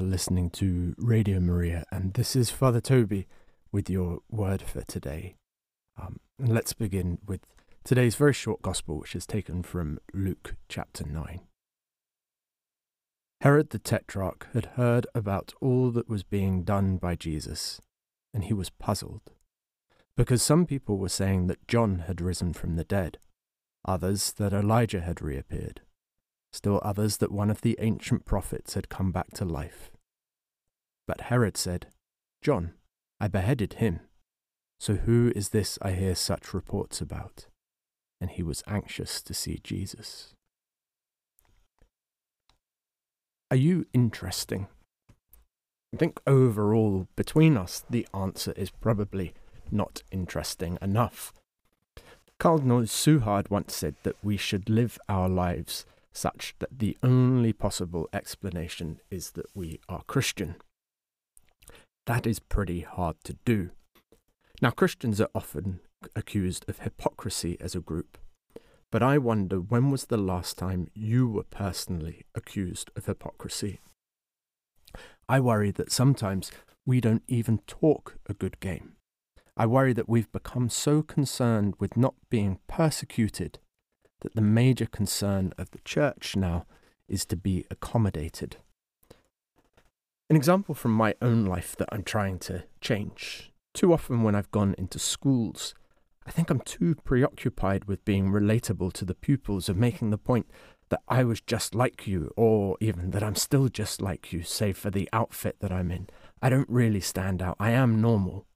listening to Radio Maria, and this is Father Toby with your word for today. Um, let's begin with today's very short gospel, which is taken from Luke chapter 9. Herod the Tetrarch had heard about all that was being done by Jesus, and he was puzzled, because some people were saying that John had risen from the dead, others that Elijah had reappeared still others that one of the ancient prophets had come back to life. But Herod said, John, I beheaded him. So who is this I hear such reports about? And he was anxious to see Jesus. Are you interesting? I think overall, between us, the answer is probably not interesting enough. Cardinal Suhard once said that we should live our lives such that the only possible explanation is that we are Christian. That is pretty hard to do. Now, Christians are often accused of hypocrisy as a group, but I wonder when was the last time you were personally accused of hypocrisy? I worry that sometimes we don't even talk a good game. I worry that we've become so concerned with not being persecuted that the major concern of the church now is to be accommodated. An example from my own life that I'm trying to change. Too often, when I've gone into schools, I think I'm too preoccupied with being relatable to the pupils, of making the point that I was just like you, or even that I'm still just like you, save for the outfit that I'm in. I don't really stand out. I am normal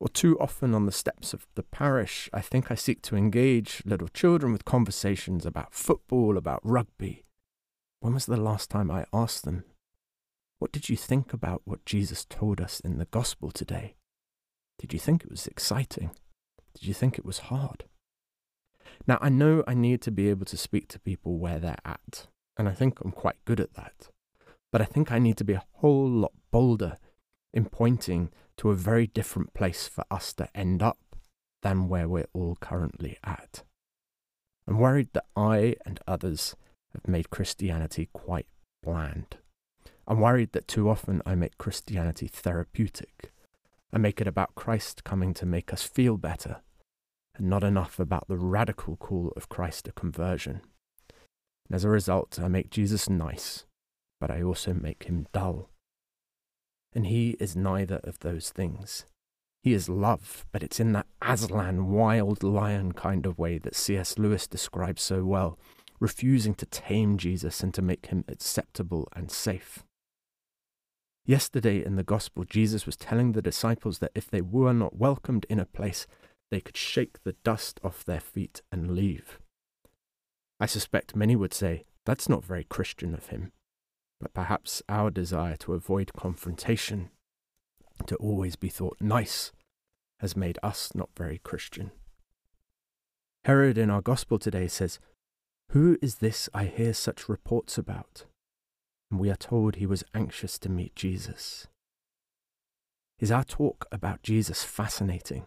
or too often on the steps of the parish, I think I seek to engage little children with conversations about football, about rugby. When was the last time I asked them, What did you think about what Jesus told us in the gospel today? Did you think it was exciting? Did you think it was hard? Now, I know I need to be able to speak to people where they're at, and I think I'm quite good at that. But I think I need to be a whole lot bolder in pointing to a very different place for us to end up than where we're all currently at. I'm worried that I and others have made Christianity quite bland. I'm worried that too often I make Christianity therapeutic. I make it about Christ coming to make us feel better, and not enough about the radical call of Christ to conversion. And as a result, I make Jesus nice, but I also make him dull and he is neither of those things. He is love, but it's in that Aslan, wild lion kind of way that C.S. Lewis describes so well, refusing to tame Jesus and to make him acceptable and safe. Yesterday in the Gospel, Jesus was telling the disciples that if they were not welcomed in a place, they could shake the dust off their feet and leave. I suspect many would say, that's not very Christian of him but perhaps our desire to avoid confrontation, to always be thought nice, has made us not very Christian. Herod in our Gospel today says, Who is this I hear such reports about? And we are told he was anxious to meet Jesus. Is our talk about Jesus fascinating?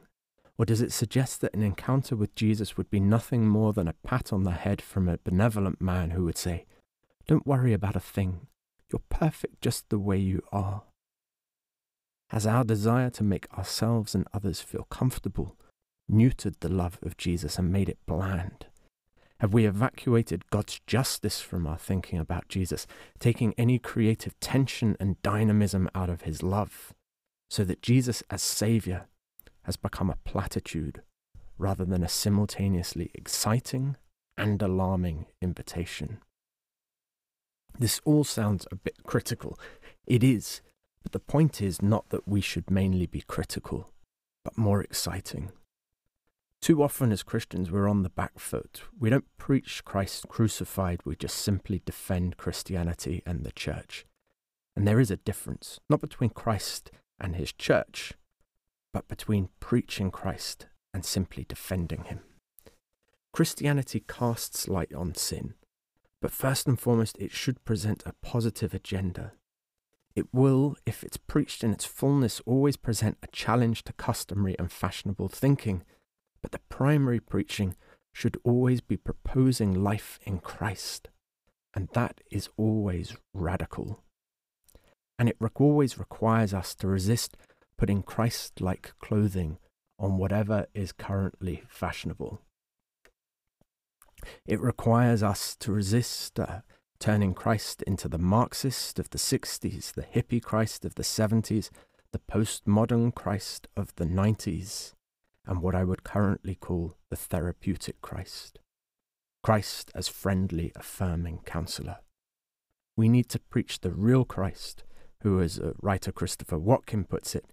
Or does it suggest that an encounter with Jesus would be nothing more than a pat on the head from a benevolent man who would say, Don't worry about a thing. You're perfect just the way you are. Has our desire to make ourselves and others feel comfortable neutered the love of Jesus and made it bland? Have we evacuated God's justice from our thinking about Jesus, taking any creative tension and dynamism out of his love, so that Jesus as Saviour has become a platitude rather than a simultaneously exciting and alarming invitation? This all sounds a bit critical. It is, but the point is not that we should mainly be critical, but more exciting. Too often as Christians, we're on the back foot. We don't preach Christ crucified, we just simply defend Christianity and the church. And there is a difference, not between Christ and his church, but between preaching Christ and simply defending him. Christianity casts light on sin but first and foremost, it should present a positive agenda. It will, if it's preached in its fullness, always present a challenge to customary and fashionable thinking. But the primary preaching should always be proposing life in Christ. And that is always radical. and it always requires us to resist putting Christ like clothing on whatever is currently fashionable. It requires us to resist uh, turning Christ into the Marxist of the 60s, the hippie Christ of the 70s, the postmodern Christ of the 90s, and what I would currently call the therapeutic Christ. Christ as friendly, affirming counselor. We need to preach the real Christ, who, as writer Christopher Watkin puts it,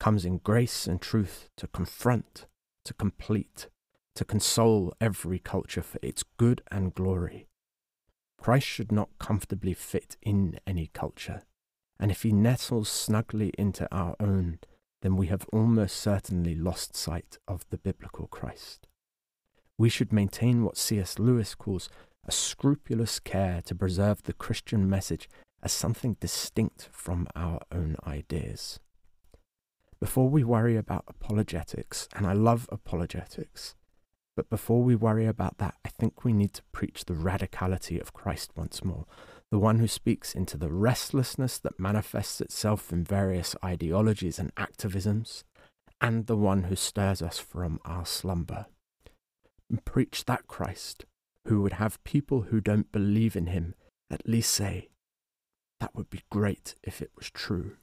comes in grace and truth to confront, to complete, to console every culture for its good and glory. Christ should not comfortably fit in any culture, and if he nestles snugly into our own, then we have almost certainly lost sight of the biblical Christ. We should maintain what C.S. Lewis calls a scrupulous care to preserve the Christian message as something distinct from our own ideas. Before we worry about apologetics, and I love apologetics, but before we worry about that, I think we need to preach the radicality of Christ once more, the one who speaks into the restlessness that manifests itself in various ideologies and activisms, and the one who stirs us from our slumber. And preach that Christ, who would have people who don't believe in him at least say, that would be great if it was true.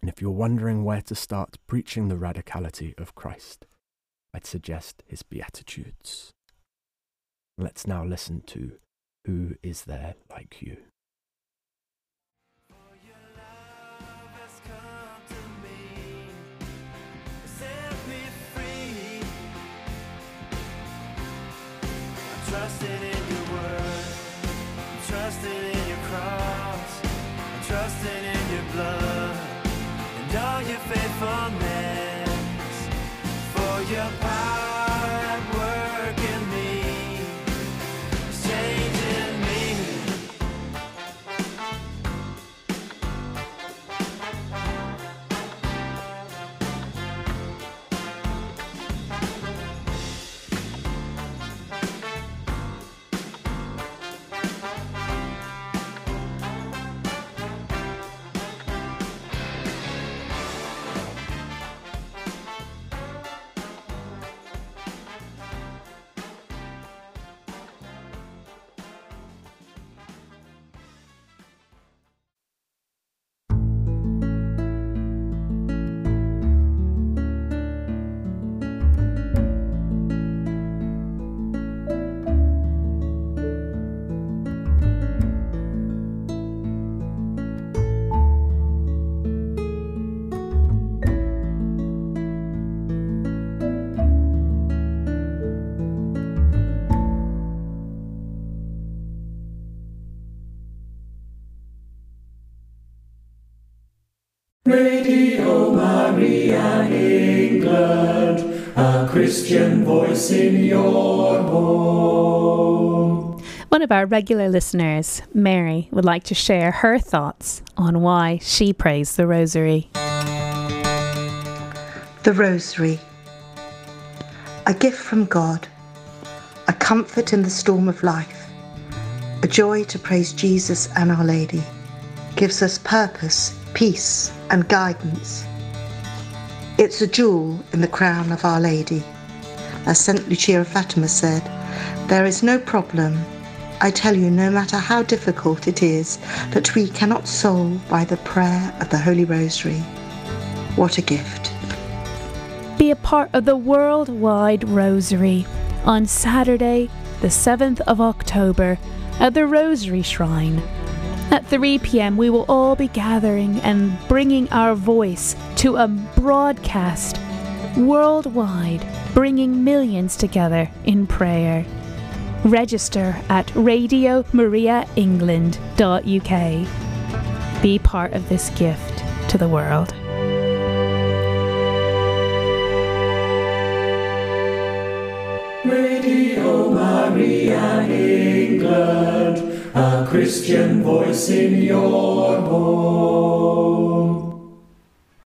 And if you're wondering where to start preaching the radicality of Christ, I'd suggest his Beatitudes. Let's now listen to Who is There Like You? Trusted in your word, trusted in your cross, trusted in your blood, and all your faithfulness your power Radio Maria England, a Christian voice in your home. One of our regular listeners, Mary, would like to share her thoughts on why she prays the Rosary. The Rosary. A gift from God, a comfort in the storm of life, a joy to praise Jesus and Our Lady, gives us purpose, peace, and guidance. It's a jewel in the crown of Our Lady. As St. Lucia of Fatima said, there is no problem, I tell you, no matter how difficult it is, that we cannot solve by the prayer of the Holy Rosary. What a gift. Be a part of the Worldwide Rosary on Saturday, the 7th of October, at the Rosary Shrine. At 3 pm, we will all be gathering and bringing our voice to a broadcast worldwide, bringing millions together in prayer. Register at radiomariaengland.uk. Be part of this gift to the world. Radio Maria England, a Christian voice in your home.